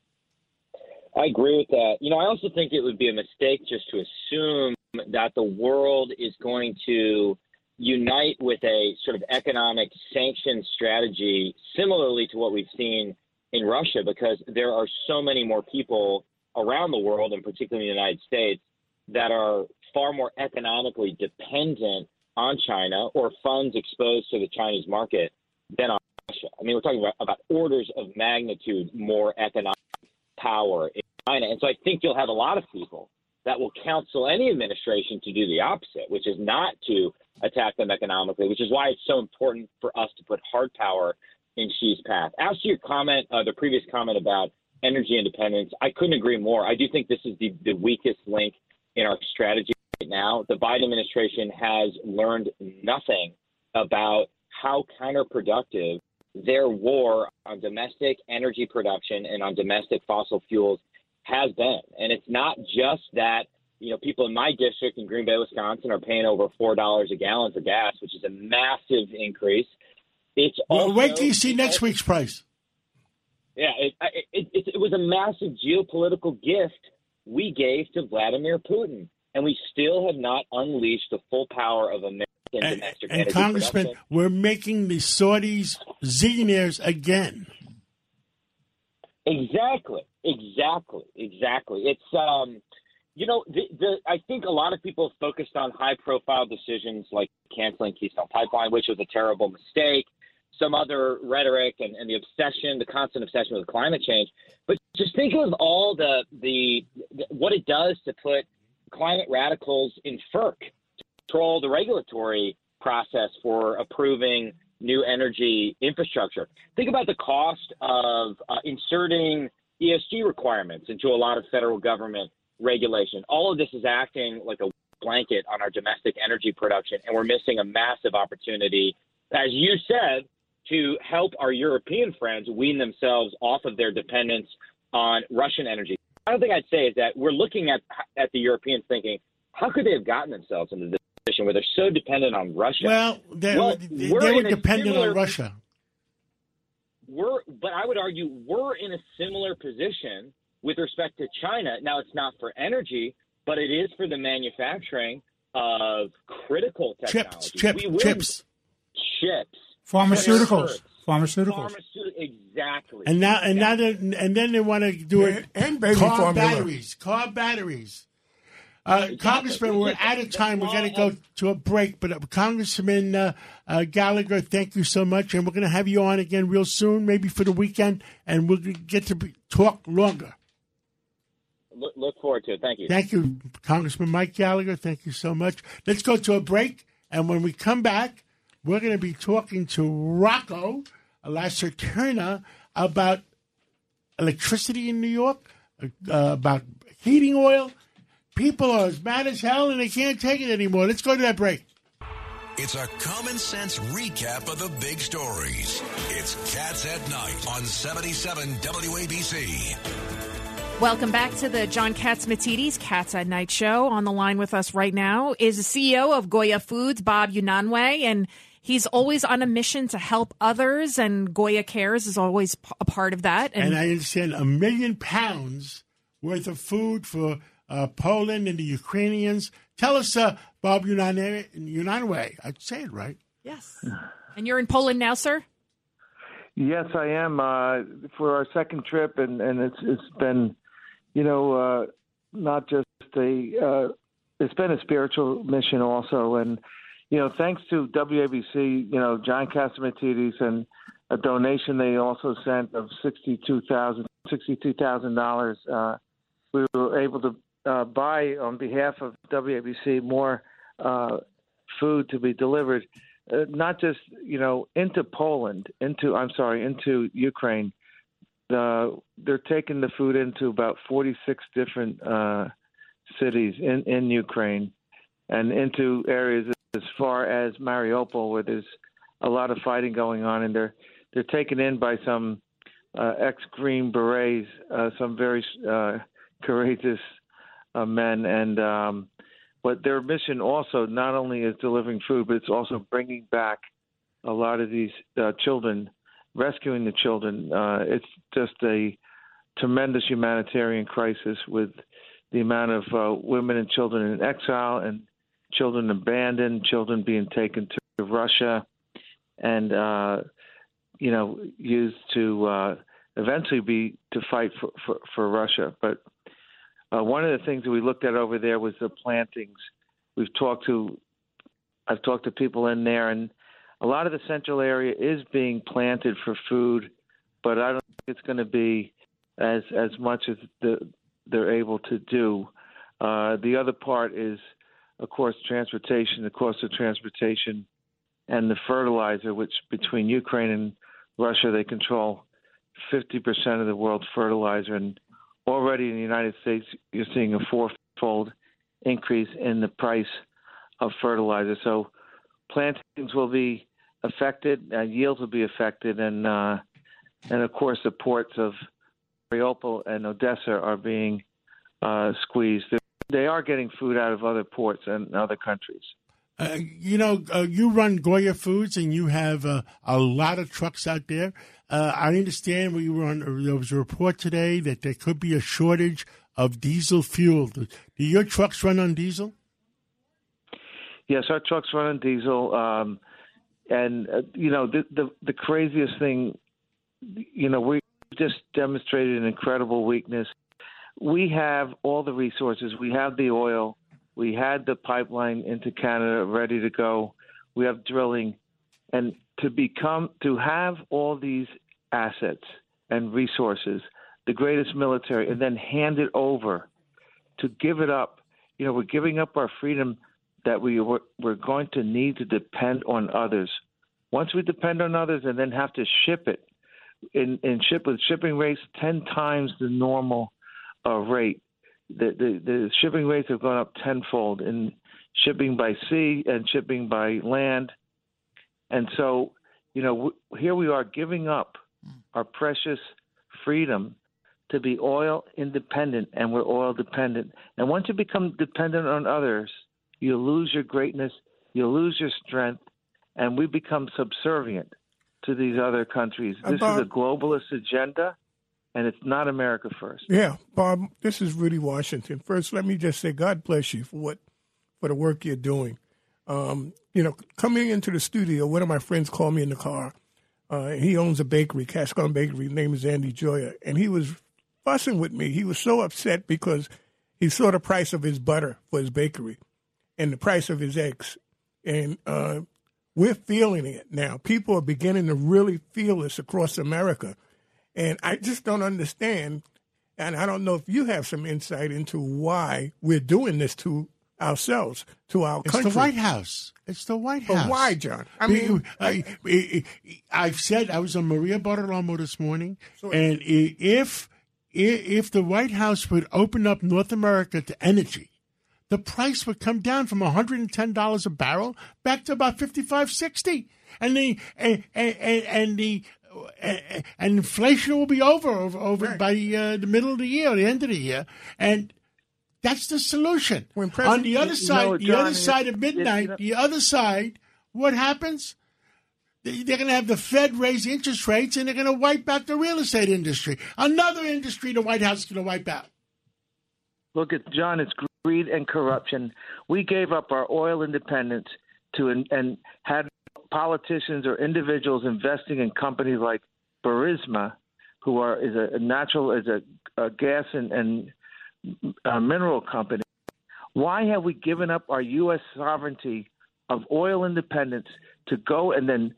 S14: I agree with that. You know, I also think it would be a mistake just to assume that the world is going to unite with a sort of economic sanction strategy similarly to what we've seen in Russia because there are so many more people around the world, and particularly in the United States, that are far more economically dependent on China or funds exposed to the Chinese market than on Russia. I mean, we're talking about, about orders of magnitude more economic power in China. And so I think you'll have a lot of people that will counsel any administration to do the opposite, which is not to attack them economically, which is why it's so important for us to put hard power in Xi's path. As to your comment, uh, the previous comment about energy independence, I couldn't agree more. I do think this is the, the weakest link in our strategy right now. The Biden administration has learned nothing about how counterproductive their war on domestic energy production and on domestic fossil fuels has been. And it's not just that, you know, people in my district in Green Bay, Wisconsin are paying over $4 a gallon for gas, which is a massive increase. It's
S4: well, wait till you see next week's price.
S14: Yeah, it, it, it, it was a massive geopolitical gift we gave to Vladimir Putin, and we still have not unleashed the full power of American
S4: and, and Congressman,
S14: production.
S4: we're making the Saudis zillionaires again.
S14: Exactly, exactly, exactly. It's um, you know, the, the I think a lot of people focused on high-profile decisions like canceling Keystone Pipeline, which was a terrible mistake. Some other rhetoric and, and the obsession, the constant obsession with climate change. But just think of all the, the the what it does to put climate radicals in FERC control the regulatory process for approving new energy infrastructure. Think about the cost of uh, inserting ESG requirements into a lot of federal government regulation. All of this is acting like a blanket on our domestic energy production, and we're missing a massive opportunity, as you said, to help our European friends wean themselves off of their dependence on Russian energy. Another thing I'd say is that we're looking at at the Europeans thinking, how could they have gotten themselves into this position where they're so dependent on Russia?
S4: Well, they,
S14: Well,
S4: they,
S14: we're
S4: they were dependent
S14: similar-
S4: on Russia.
S14: we're but I would argue we're in a similar position with respect to China. Now it's not for energy, but it is for the manufacturing of critical technology.
S4: Chips, chip,
S14: We
S4: chips.
S14: chips,
S5: Pharmaceuticals.
S14: Chips.
S5: Pharmaceuticals.
S14: Pharmaceut- exactly.
S4: And now, and now, and then they want to do it.
S8: And baby
S4: car
S8: formula.
S4: batteries, car batteries. Uh, Congressman, we're out of time. We're going to go to a break. But uh, Congressman uh, uh, Gallagher, thank you so much, and we're going to have you on again real soon, maybe for the weekend, and we'll get to be, talk longer.
S14: Look, look forward to it. Thank you.
S4: Thank you, Congressman Mike Gallagher. Thank you so much. Let's go to a break, and when we come back, we're going to be talking to Rocco Lasser Turner about electricity in New York, uh, about heating oil. People are as mad as hell, and they can't take it anymore. Let's go to that break.
S3: It's a common sense recap of the big stories. It's Cats at Night on 77 WABC.
S7: Welcome back to the John Cats Catsimatidis Cats at Night show. On the line with us right now is the CEO of Goya Foods, Bob Unanue, and he's always on a mission to help others, and Goya Cares is always a part of that.
S4: And, I understand a million pounds worth of food for uh, Poland and the Ukrainians. Tell us, uh, Bob Unanue, Unanue, I'd say it right.
S7: Yes. And you're in Poland now, sir?
S15: Yes, I am uh, for our second trip, and and it's it's been, you know, uh, not just a uh, it's been a spiritual mission also, and you know, thanks to WABC, you know, John Catsimatidis and a donation they also sent of sixty two thousand sixty two thousand dollars. Uh, we were able to uh, buy on behalf of WABC more uh, food to be delivered uh, not just you know into Poland, into I'm sorry, into Ukraine. The, they're taking the food into about 46 different uh, cities in in Ukraine, and into areas as far as Mariupol, where there's a lot of fighting going on, and they're they're taken in by some uh, ex Green Berets, uh, some very courageous uh, men, and um, but their mission also not only is delivering food, but it's also bringing back a lot of these uh, children, rescuing the children. Uh, it's just a tremendous humanitarian crisis with the amount of uh, women and children in exile and children abandoned, children being taken to Russia, and uh, you know used to uh, eventually be to fight for, for, for Russia. But uh, one of the things that we looked at over there was the plantings. We've talked to, I've talked to people in there, and a lot of the central area is being planted for food, but I don't think it's going to be as as much as the, they're able to do. Uh, the other part is, of course, transportation, the cost of transportation, and the fertilizer, which between Ukraine and Russia, they control 50% of the world's fertilizer, and already in the United States, you're seeing a fourfold increase in the price of fertilizer. So plantings will be affected, uh, yields will be affected, and uh, and of course the ports of Mariupol and Odessa are being uh, squeezed. They are getting food out of other ports and other countries.
S4: Uh, you know, uh, you run Goya Foods, and you have uh, a lot of trucks out there. Uh, I understand we were on. There was a report today that there could be a shortage of diesel fuel. Do, your trucks run on diesel?
S15: Yes, our trucks run on diesel. Um, and uh, you know, the, the the craziest thing, you know, we just demonstrated an incredible weakness. We have all the resources. We have the oil we had the pipeline into Canada ready to go. We have drilling, and to become to have all these assets and resources, the greatest military, and then hand it over to give it up. You know, we're giving up our freedom that we were, we're going to need to depend on others. Once we depend on others and then have to ship it in, in ship with shipping rates ten times the normal uh, rate, the, the, the shipping rates have gone up tenfold in shipping by sea and shipping by land. And so, you know, w- here we are giving up our precious freedom to be oil independent, and we're oil dependent. And once you become dependent on others, you lose your greatness, you lose your strength, and we become subservient to these other countries. This
S8: About-
S15: is a globalist agenda, and it's not America first.
S8: Yeah, Bob, this is Rudy Washington. First, let me just say God bless you for what for the work you're doing. Um, you know, coming into the studio, one of my friends called me in the car. Uh, he owns a bakery, Cascon Bakery. His name is Andy Joya, and he was fussing with me. He was so upset because he saw the price of his butter for his bakery and the price of his eggs, and uh, we're feeling it now. People are beginning to really feel this across America. And I just don't understand. And I don't know if you have some insight into why we're doing this to ourselves, to our
S4: It's
S8: country.
S4: the White House. It's the White
S8: But
S4: House.
S8: why, John? I mean,
S4: I, I, I've said I was on Maria Bartiromo this morning, and if if the White House would open up North America to energy, the price would come down from $110 a barrel back to about 55 60 and the and, and, and the and inflation will be over over, over by uh, the middle of the year, the end of the year, and that's the solution. On
S8: President-
S4: the other
S8: you
S4: side,
S8: know,
S4: the other
S8: it-
S4: side of midnight,
S8: you know-
S4: the other side, what happens? They- They're going to have the Fed raise interest rates, and they're going to wipe out the real estate industry. Another industry the White House is going to wipe out.
S15: Look at John. It's greed and corruption. We gave up our oil independence to and, and had politicians or individuals investing in companies like Burisma, who are is a, a natural is a, a gas and, and uh, mineral company. Why have we given up our U.S. sovereignty of oil independence to go and then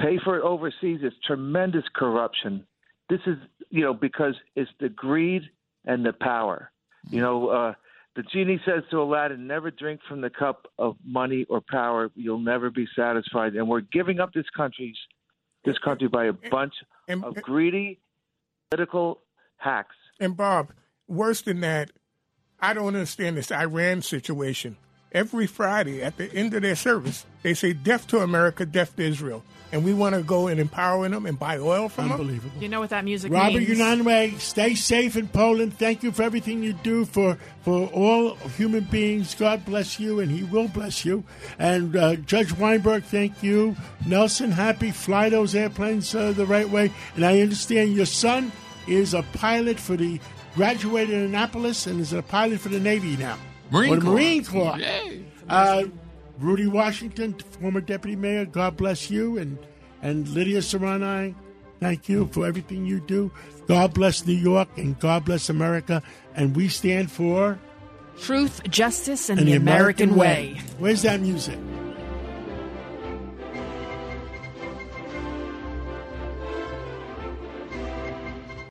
S15: pay for it overseas? It's tremendous corruption. This is, you know, because it's the greed and the power. You know, uh, the genie says to Aladdin, never drink from the cup of money or power. You'll never be satisfied. And we're giving up this country's this country by a bunch of greedy political hacks.
S8: And Bob, worse than that, I don't understand this Iran situation. Every Friday at the end of their service, they say death to America, death to Israel. And we want to go and empower them and buy oil from them?
S4: Unbelievable.
S7: You know what that music is.
S4: Robert
S7: means.
S4: Unanue, stay safe in Poland. Thank you for everything you do for, for all human beings. God bless you, and He will bless you. And uh, Judge Weinberg, thank you. Nelson, happy. Fly those airplanes uh, the right way. And I understand your son is a pilot for the graduated in Annapolis and is a pilot for the Navy now.
S6: Marine
S4: or the
S6: Corps.
S4: Marine Corps.
S6: Yay.
S4: Uh, Rudy Washington, former deputy mayor, God bless you. And, and Lydia Serrani, thank you for everything you do. God bless New York and God bless America. And we stand for
S7: Truth, justice, and,
S4: and
S7: the American, way.
S4: Where's that music?